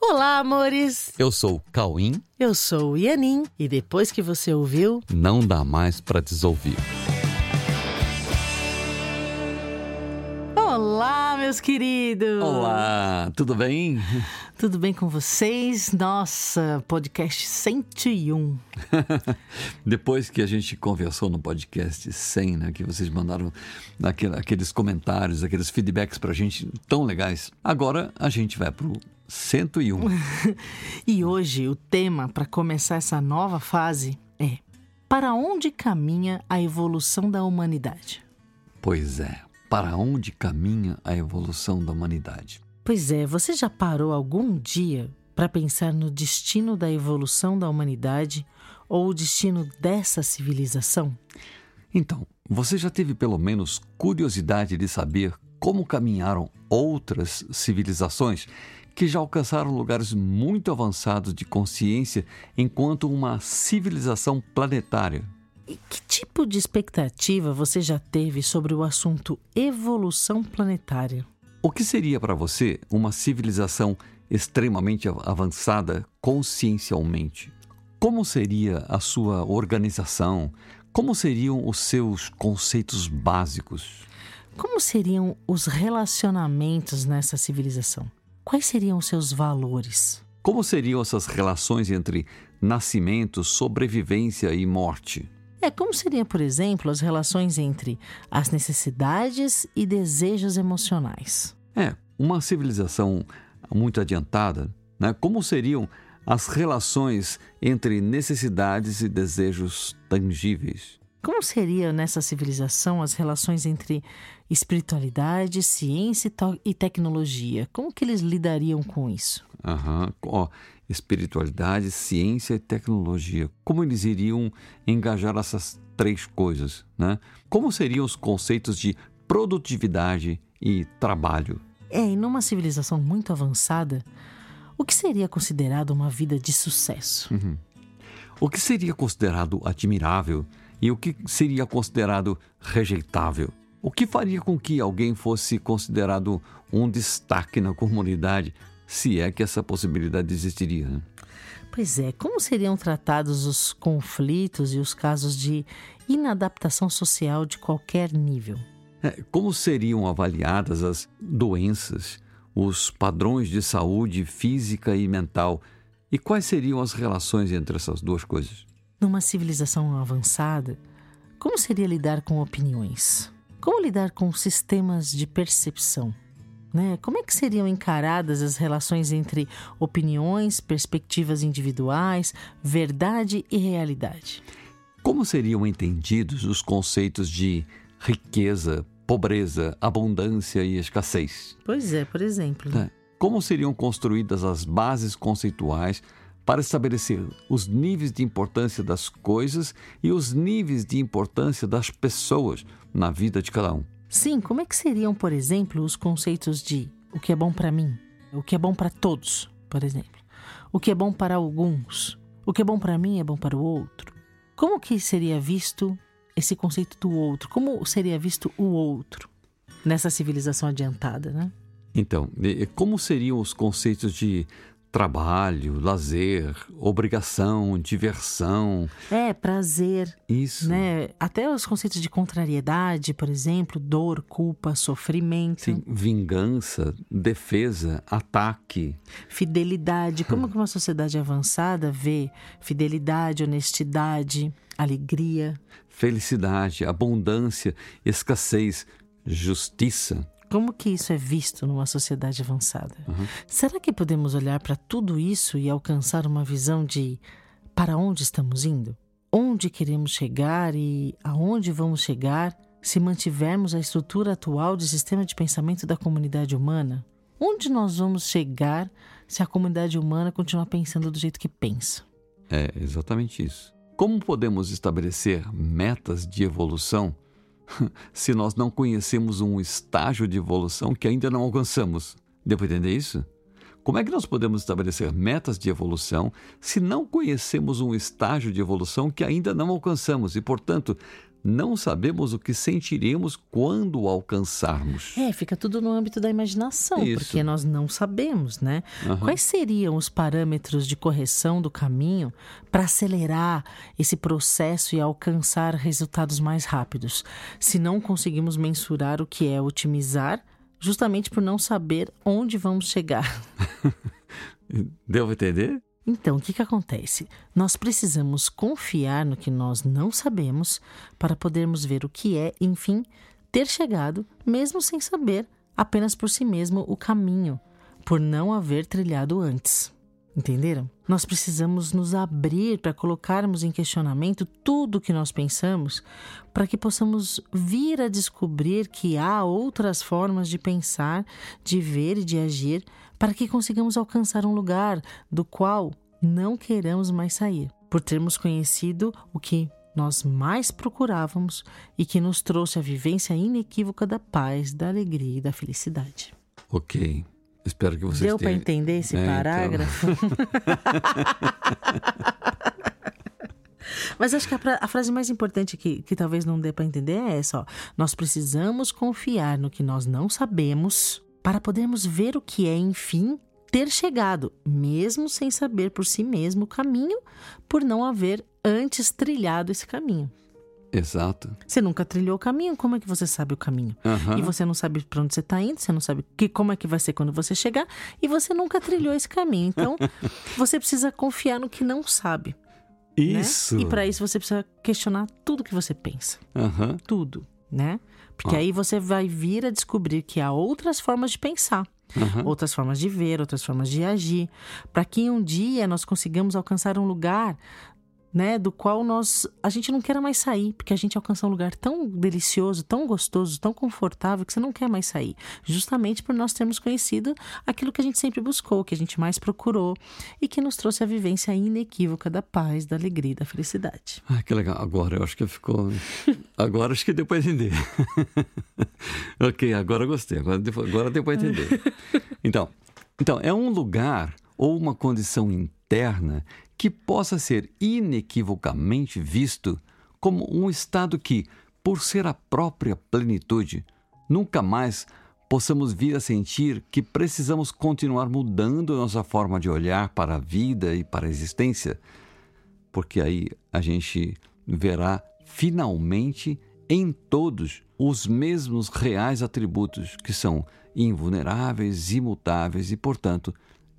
Olá, amores! Eu sou o Cauim. Eu sou o Ianin e depois que você ouviu, Não dá mais pra desouvir. Olá, meus queridos! Olá, tudo bem? Tudo bem com vocês? Nossa, podcast 101. Depois que a gente conversou no podcast 100, né, que vocês mandaram aquele- aqueles comentários, aqueles feedbacks pra gente tão legais, agora a gente vai pro 101. E hoje o tema para começar essa nova fase é: Para onde caminha a evolução da humanidade? Pois é, para onde caminha a evolução da humanidade? Pois é, você já parou algum dia para pensar no destino da evolução da humanidade ou o destino dessa civilização? Então, você já teve pelo menos curiosidade de saber como caminharam outras civilizações que já alcançaram lugares muito avançados de consciência enquanto uma civilização planetária? E que tipo de expectativa você já teve sobre o assunto evolução planetária? O que seria para você uma civilização extremamente av- avançada consciencialmente? Como seria a sua organização? Como seriam os seus conceitos básicos? Como seriam os relacionamentos nessa civilização? Quais seriam os seus valores? Como seriam essas relações entre nascimento, sobrevivência e morte? É, como seriam, por exemplo, as relações entre as necessidades e desejos emocionais? É, uma civilização muito adiantada, né? Como seriam as relações entre necessidades e desejos tangíveis? Como seriam nessa civilização as relações entre espiritualidade, ciência e tecnologia? Como que eles lidariam com isso? Aham, ó, espiritualidade, ciência e tecnologia. Como eles iriam engajar essas três coisas, né? Como seriam os conceitos de produtividade e trabalho? É, e numa civilização muito avançada, o que seria considerado uma vida de sucesso? O que seria considerado admirável e o que seria considerado rejeitável? O que faria com que alguém fosse considerado um destaque na comunidade, se é que essa possibilidade existiria? né? Pois é, como seriam tratados os conflitos e os casos de inadaptação social de qualquer nível? É, como seriam avaliadas as doenças, os padrões de saúde física e mental e quais seriam as relações entre essas duas coisas? Numa civilização avançada, como seria lidar com opiniões? Como lidar com sistemas de percepção? Né? Como é que seriam encaradas as relações entre opiniões, perspectivas individuais, verdade e realidade? Como seriam entendidos os conceitos de riqueza, pobreza, abundância e escassez? Pois é, por exemplo. né? Como seriam construídas as bases conceituais para estabelecer os níveis de importância das coisas e os níveis de importância das pessoas na vida de cada um? Sim, como é que seriam, por exemplo, os conceitos de o que é bom para mim, o que é bom para todos, por exemplo, o que é bom para alguns, o que é bom para mim é bom para o outro? Como que seria visto esse conceito do outro? Como seria visto o outro nessa civilização adiantada, né? Então, como seriam os conceitos de trabalho, lazer, obrigação, diversão? É, prazer, Isso. né? Até os conceitos de contrariedade, por exemplo, dor, culpa, sofrimento. Sim, vingança, defesa, ataque. Fidelidade. Como que uma sociedade avançada vê fidelidade, honestidade, alegria? felicidade, abundância, escassez, justiça. Como que isso é visto numa sociedade avançada? Será que podemos olhar para tudo isso e alcançar uma visão de para onde estamos indo? Onde queremos chegar e aonde vamos chegar se mantivermos a estrutura atual de sistema de pensamento da comunidade humana? Onde nós vamos chegar se a comunidade humana continuar pensando do jeito que pensa? É exatamente isso. Como podemos estabelecer metas de evolução se nós não conhecemos um estágio de evolução que ainda não alcançamos? Devo entender isso? Como é que nós podemos estabelecer metas de evolução se não conhecemos um estágio de evolução que ainda não alcançamos e, portanto, não sabemos o que sentiremos quando o alcançarmos. É, fica tudo no âmbito da imaginação, Isso. porque nós não sabemos, né? Aham. Quais seriam os parâmetros de correção do caminho para acelerar esse processo e alcançar resultados mais rápidos, se não conseguimos mensurar o que é otimizar, justamente por não saber onde vamos chegar? Devo entender? Então, o que, que acontece? Nós precisamos confiar no que nós não sabemos para podermos ver o que é, enfim, ter chegado, mesmo sem saber, apenas por si mesmo, o caminho, por não haver trilhado antes. Entenderam? Nós precisamos nos abrir para colocarmos em questionamento tudo o que nós pensamos, para que possamos vir a descobrir que há outras formas de pensar, de ver e de agir, para que consigamos alcançar um lugar do qual não queiramos mais sair, por termos conhecido o que nós mais procurávamos e que nos trouxe a vivência inequívoca da paz, da alegria e da felicidade. Ok. Espero que vocês Deu para tenham... entender esse É, então. parágrafo? Mas acho que a, a frase mais importante que, que talvez não dê para entender é essa: ó. nós precisamos confiar no que nós não sabemos para podermos ver o que é, enfim, ter chegado, mesmo sem saber por si mesmo o caminho, por não haver antes trilhado esse caminho. Exato. Você nunca trilhou o caminho, como é que você sabe o caminho? Aham. E você não sabe para onde você está indo, você não sabe que, como é que vai ser quando você chegar, e você nunca trilhou esse caminho. Então, você precisa confiar no que não sabe. né? Isso. E para isso você precisa questionar tudo que você pensa. Aham. Tudo, né? Porque Ah. aí você vai vir a descobrir que há outras formas de pensar. Aham. Outras formas de ver, outras formas de agir, para que um dia nós consigamos alcançar um lugar, né, do qual nós a gente não queira mais sair, porque a gente alcança um lugar tão delicioso, tão gostoso, tão confortável que você não quer mais sair, justamente por nós termos conhecido aquilo que a gente sempre buscou, que a gente mais procurou e que nos trouxe a vivência inequívoca da paz, da alegria, da felicidade. Ah, que legal. Agora eu acho que ficou. Agora acho que deu para entender. ok, agora eu gostei. Agora deu, agora deu para entender. Então, então, é um lugar ou uma condição interna que possa ser inequivocamente visto como um estado que, por ser a própria plenitude, nunca mais possamos vir a sentir que precisamos continuar mudando nossa forma de olhar para a vida e para a existência porque aí a gente verá finalmente em todos os mesmos reais atributos que são invulneráveis, imutáveis e, portanto,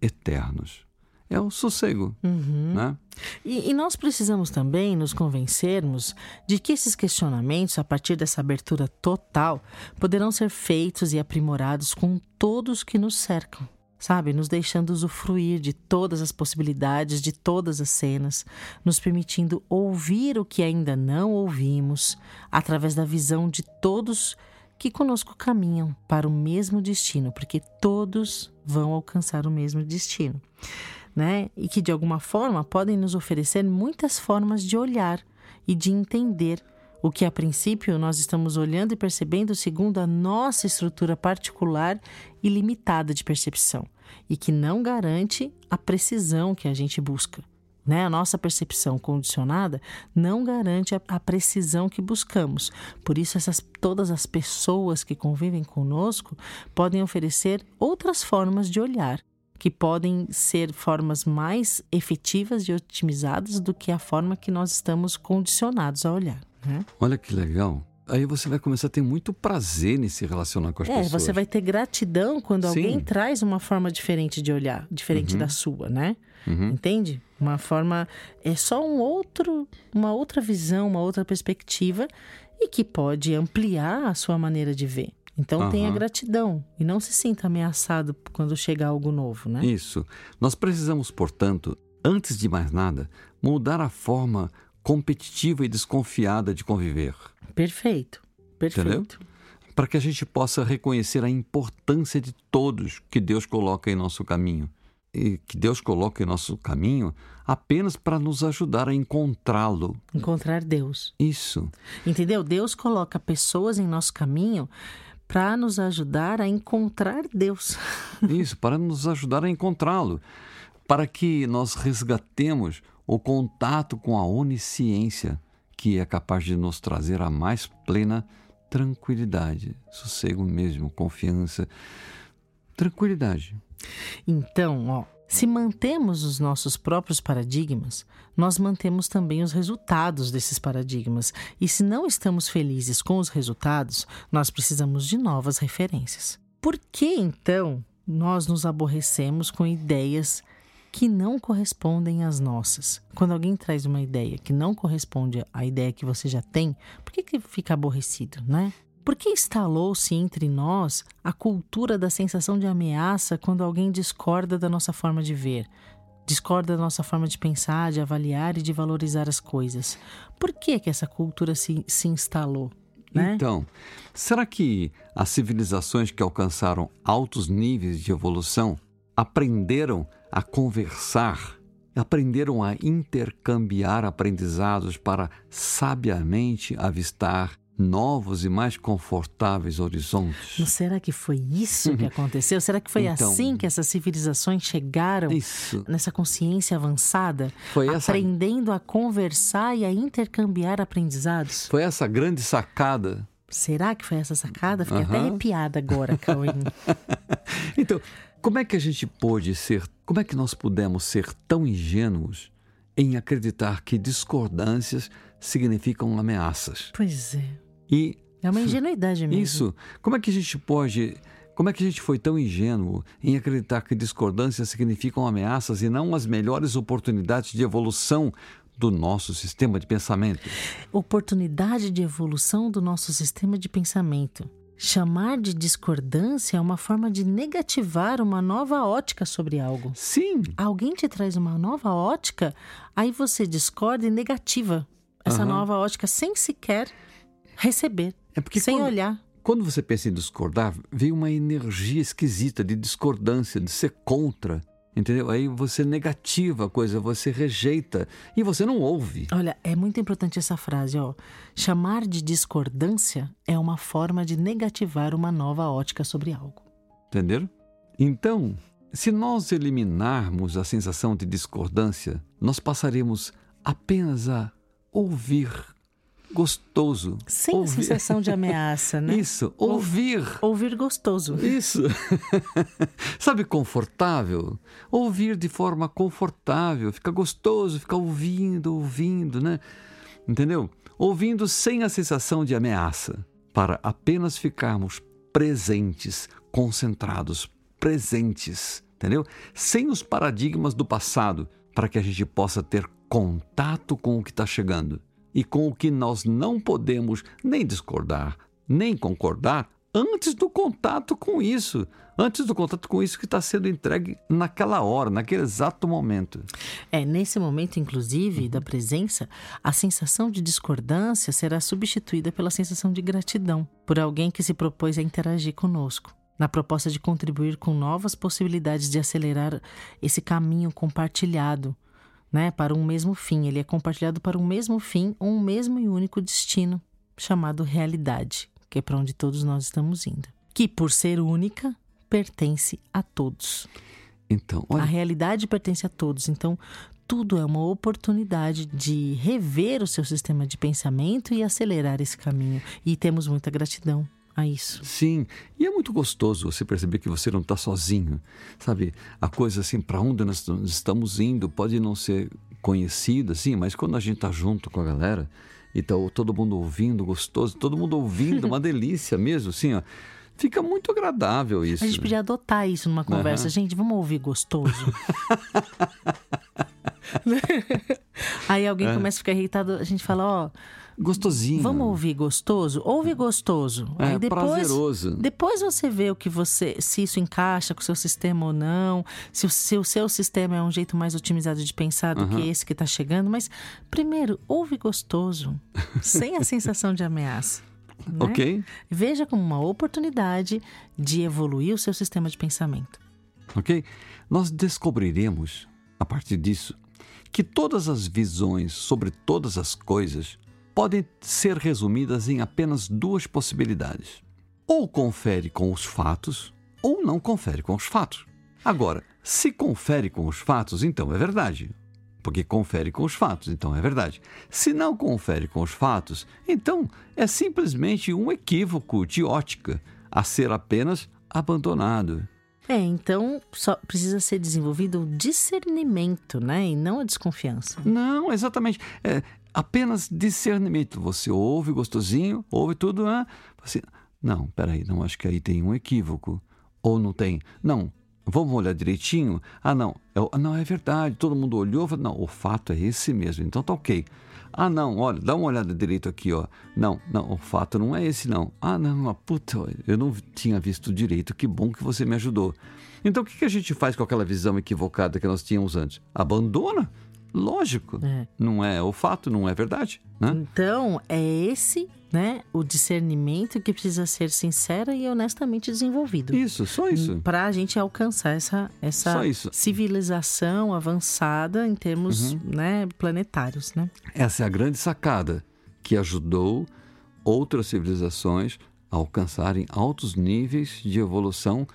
eternos. É o sossego, né? E, e nós precisamos também nos convencermos de que esses questionamentos, a partir dessa abertura total, poderão ser feitos e aprimorados com todos que nos cercam. Sabe, nos deixando usufruir de todas as possibilidades, de todas as cenas, nos permitindo ouvir o que ainda não ouvimos, através da visão de todos que conosco caminham para o mesmo destino, porque todos vão alcançar o mesmo destino né? E que de alguma forma podem nos oferecer muitas formas de olhar e de entender o que a princípio nós estamos olhando e percebendo segundo a nossa estrutura particular e limitada de percepção, e que não garante a precisão que a gente busca. Né? A nossa percepção condicionada não garante a, precisão que buscamos. Por isso, essas, todas as pessoas que convivem conosco podem oferecer outras formas de olhar que podem ser formas mais efetivas e otimizadas do que a forma que nós estamos condicionados a olhar. Né? Olha que legal. Aí você vai começar a ter muito prazer em se relacionar com as É, pessoas. você vai ter gratidão quando Sim. alguém traz uma forma diferente de olhar, diferente da sua, né? Entende? Uma forma é só um outro, uma outra visão, uma outra perspectiva e que pode ampliar a sua maneira de ver. Então tenha Aham. gratidão e não se sinta ameaçado quando chegar algo novo, né? Isso. Nós precisamos, portanto, antes de mais nada, mudar a forma competitiva e desconfiada de conviver, Perfeito. Perfeito. para que a gente possa reconhecer a importância de todos que Deus coloca em nosso caminho. E que Deus coloca em nosso caminho apenas para nos ajudar a encontrá-lo. Encontrar Deus. Isso. Entendeu? Deus coloca pessoas em nosso caminho para nos ajudar a encontrar Deus. Isso, para nos ajudar a encontrá-lo, para que nós resgatemos o contato com a onisciência, que é capaz de nos trazer a mais plena tranquilidade, sossego mesmo, confiança, tranquilidade. Então, ó, se mantemos os nossos próprios paradigmas, nós mantemos também os resultados desses paradigmas. E se não estamos felizes com os resultados, nós precisamos de novas referências. Por que então nós nos aborrecemos com ideias que não correspondem às nossas. Quando alguém traz uma ideia que não corresponde à ideia que você já tem, por que, que fica aborrecido, né? Por que instalou-se entre nós a cultura da sensação de ameaça quando alguém discorda da nossa forma de ver, discorda da nossa forma de pensar, de avaliar e de valorizar as coisas? Por que, que essa cultura se, se instalou? Né? Então, será que as civilizações que alcançaram altos níveis de evolução aprenderam a conversar, aprenderam a intercambiar aprendizados para sabiamente avistar novos e mais confortáveis horizontes. Mas será que foi isso que aconteceu? Será que foi então, assim que essas civilizações chegaram isso. nessa consciência avançada? Foi essa... Aprendendo a conversar e a intercambiar aprendizados? Foi essa grande sacada. Será que foi essa sacada? Fiquei até arrepiada agora, Cauê. então, como é que a gente pôde ser, como é que nós pudemos ser tão ingênuos em acreditar que discordâncias significam ameaças? Pois é. E é uma ingenuidade mesmo. Isso. Como é que a gente pode como é que a gente foi tão ingênuo em acreditar que discordâncias significam ameaças e não as melhores oportunidades de evolução do nosso sistema de pensamento? Oportunidade de evolução do nosso sistema de pensamento. Chamar de discordância é uma forma de negativar uma nova ótica sobre algo. Sim. Alguém te traz uma nova ótica, aí você discorda e negativa essa uhum. nova ótica sem sequer receber, é porque sem quando, olhar. Quando você pensa em discordar, vem uma energia esquisita de discordância, de ser contra. Entendeu? Aí você negativa a coisa, você rejeita e você não ouve. Olha, é muito importante essa frase, ó. Chamar de discordância é uma forma de negativar uma nova ótica sobre algo. Entenderam? Então, se nós eliminarmos a sensação de discordância, nós passaremos apenas a ouvir gostoso. Sem ouvir. a sensação de ameaça, né? Isso, ouvir. Ouvir gostoso. Isso. Sabe, confortável? Ouvir de forma confortável, fica gostoso, fica ouvindo, ouvindo, né? Entendeu? Ouvindo sem a sensação de ameaça, para apenas ficarmos presentes, concentrados, presentes, entendeu? Sem os paradigmas do passado, para que a gente possa ter contato com o que está chegando e com o que nós não podemos nem discordar, nem concordar antes do contato com isso, antes do contato com isso que está sendo entregue naquela hora, naquele exato momento. É, nesse momento, inclusive, da presença, a sensação de discordância será substituída pela sensação de gratidão por alguém que se propôs a interagir conosco. Na proposta de contribuir com novas possibilidades de acelerar esse caminho compartilhado, né, para um mesmo fim. Ele é compartilhado para um mesmo fim, um mesmo e único destino, chamado realidade, que é para onde todos nós estamos indo. Que, por ser única, pertence a todos. Então, olha... A realidade pertence a todos. Então, tudo é uma oportunidade de rever o seu sistema de pensamento e acelerar esse caminho. E temos muita gratidão a isso. Sim, e é muito gostoso você perceber que você não está sozinho, sabe? A coisa assim, para onde nós estamos indo pode não ser conhecida, sim, mas quando a gente está junto com a galera e tá todo mundo ouvindo, gostoso, todo mundo ouvindo, uma delícia mesmo, assim, ó. Fica muito agradável isso. A gente podia adotar isso numa conversa. Uhum. Gente, vamos ouvir gostoso. Aí alguém é. começa a ficar irritado, a gente fala, ó. Gostosinho. Vamos ouvir gostoso? Ouve gostoso. É, Aí depois, prazeroso. Depois você vê o que você, se isso encaixa com o seu sistema ou não, se o, se o seu sistema é um jeito mais otimizado de pensar do uhum. que esse que está chegando. Mas primeiro, ouve gostoso, sem a sensação de ameaça. Né? Ok. Veja como uma oportunidade de evoluir o seu sistema de pensamento. Ok? Nós descobriremos, a partir disso, que todas as visões sobre todas as coisas podem ser resumidas em apenas duas possibilidades. Ou confere com os fatos, ou não confere com os fatos. Agora, se confere com os fatos, então é verdade. porque confere com os fatos, então é verdade. Se não confere com os fatos, então é simplesmente um equívoco de ótica a ser apenas abandonado. É, então só precisa ser desenvolvido o discernimento, né? E não a desconfiança. Não, exatamente. É apenas discernimento. Você ouve gostosinho, ouve tudo, ah, você. Não, peraí, não acho que aí tem um equívoco. Ou não tem? Não, vamos olhar direitinho? Ah, não, é, não, é verdade, todo mundo olhou, não, o fato é esse mesmo, então tá ok. Ah, não, olha, dá uma olhada direito aqui, ó. Não, não, o fato não é esse, não. Ah, não, puta, eu não tinha visto direito, que bom que você me ajudou. Então, o que a gente faz com aquela visão equivocada que nós tínhamos antes? Abandona? Lógico. É. Não é o fato, não é verdade. Né? Então, é esse né, o discernimento que precisa ser sincero e honestamente desenvolvido. Isso, só isso. Para a gente alcançar essa, essa civilização avançada em termos uhum. né, planetários. Né? Essa é a grande sacada que ajudou outras civilizações a alcançarem altos níveis de evolução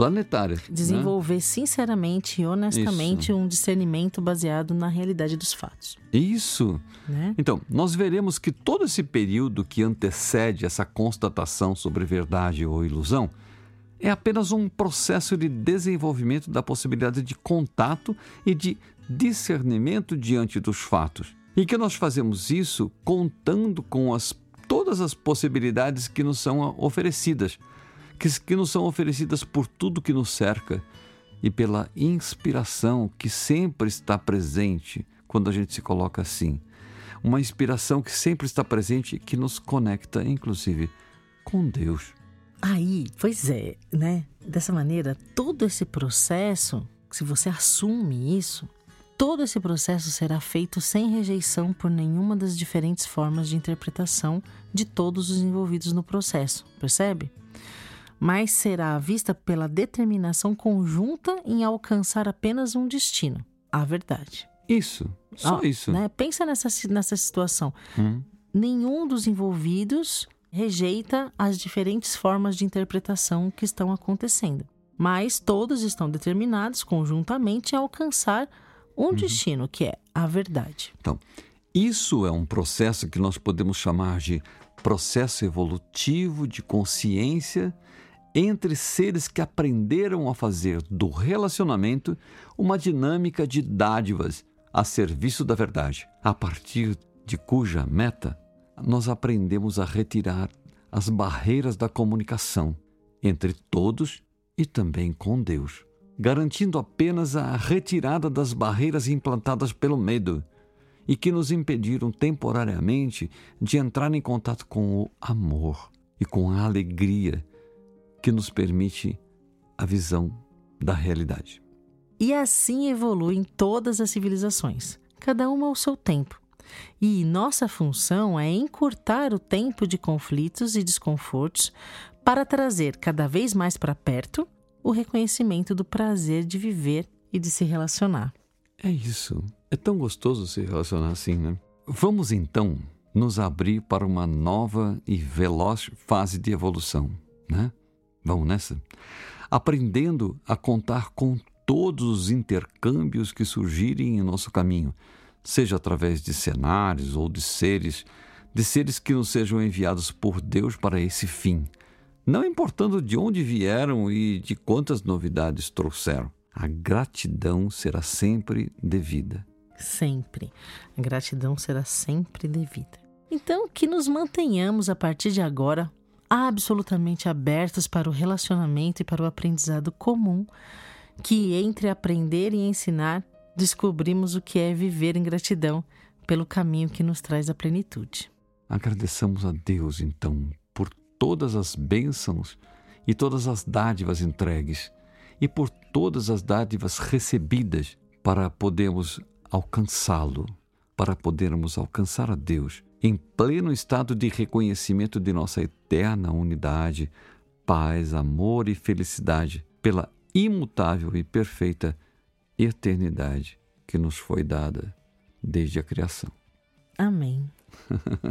planetária. Né? Desenvolver né? sinceramente e honestamente Isso. um discernimento baseado na realidade dos fatos. Isso. Né? Então, nós veremos que todo esse período que antecede essa constatação sobre verdade ou ilusão é apenas um processo de desenvolvimento da possibilidade de contato e de discernimento diante dos fatos. E que nós fazemos isso contando com as, todas as possibilidades que nos são oferecidas que, que nos são oferecidas por tudo que nos cerca e pela inspiração que sempre está presente quando a gente se coloca assim. Uma inspiração que sempre está presente e que nos conecta, inclusive, com Deus. Aí, pois é, né? Dessa maneira, todo esse processo, se você assume isso, todo esse processo será feito sem rejeição por nenhuma das diferentes formas de interpretação de todos os envolvidos no processo, percebe? Mas será vista pela determinação conjunta em alcançar apenas um destino, a verdade. Isso, só isso. Né? Pensa nessa, nessa situação. Hum. Nenhum dos envolvidos rejeita as diferentes formas de interpretação que estão acontecendo, mas todos estão determinados conjuntamente a alcançar um uhum. destino, que é a verdade. Então, isso é um processo que nós podemos chamar de processo evolutivo de consciência entre seres que aprenderam a fazer do relacionamento uma dinâmica de dádivas a serviço da verdade, a partir de cuja meta nós aprendemos a retirar as barreiras da comunicação entre todos e também com Deus, garantindo apenas a retirada das barreiras implantadas pelo medo e que nos impediram temporariamente de entrar em contato com o amor e com a alegria que nos permite a visão da realidade. E assim evoluem todas as civilizações, cada uma ao seu tempo. E nossa função é encurtar o tempo de conflitos e desconfortos para trazer cada vez mais para perto o reconhecimento do prazer de viver e de se relacionar. É isso. É tão gostoso se relacionar assim, né? Vamos então nos abrir para uma nova e veloz fase de evolução, né? Vamos nessa? Aprendendo a contar com todos os intercâmbios que surgirem em nosso caminho, seja através de cenários ou de seres, de seres que nos sejam enviados por Deus para esse fim, não importando de onde vieram e de quantas novidades trouxeram. A gratidão será sempre devida. Sempre. A gratidão será sempre devida. Então, que nos mantenhamos a partir de agora absolutamente abertos para o relacionamento e para o aprendizado comum, que entre aprender e ensinar descobrimos o que é viver em gratidão pelo caminho que nos traz a plenitude. Agradeçamos a Deus, então, por todas as bênçãos e todas as dádivas entregues e por todas as dádivas recebidas para podermos alcançá-lo, para podermos alcançar a Deus em pleno estado de reconhecimento de nossa eterna unidade, paz, amor e felicidade pela imutável e perfeita eternidade que nos foi dada desde a criação. Amém.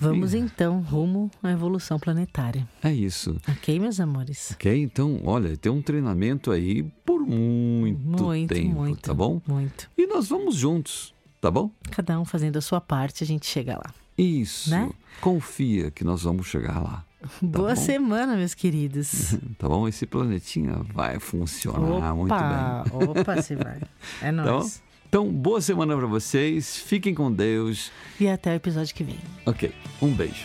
Vamos então rumo à evolução planetária. É isso. Ok, meus amores? Ok, então, olha, tem um treinamento aí por muito, Muito, tempo, muito. tá bom? Muito. E nós vamos juntos, tá bom? Cada um fazendo a sua parte, a gente chega lá. Isso. Né? Confia que nós vamos chegar lá. Boa bom? semana, meus queridos. Tá bom? Esse planetinha vai funcionar muito bem. Opa, opa, se vai. É Tá bom? nóis. Então, boa semana para vocês. Fiquem com Deus. E até o episódio que vem. Ok, um beijo.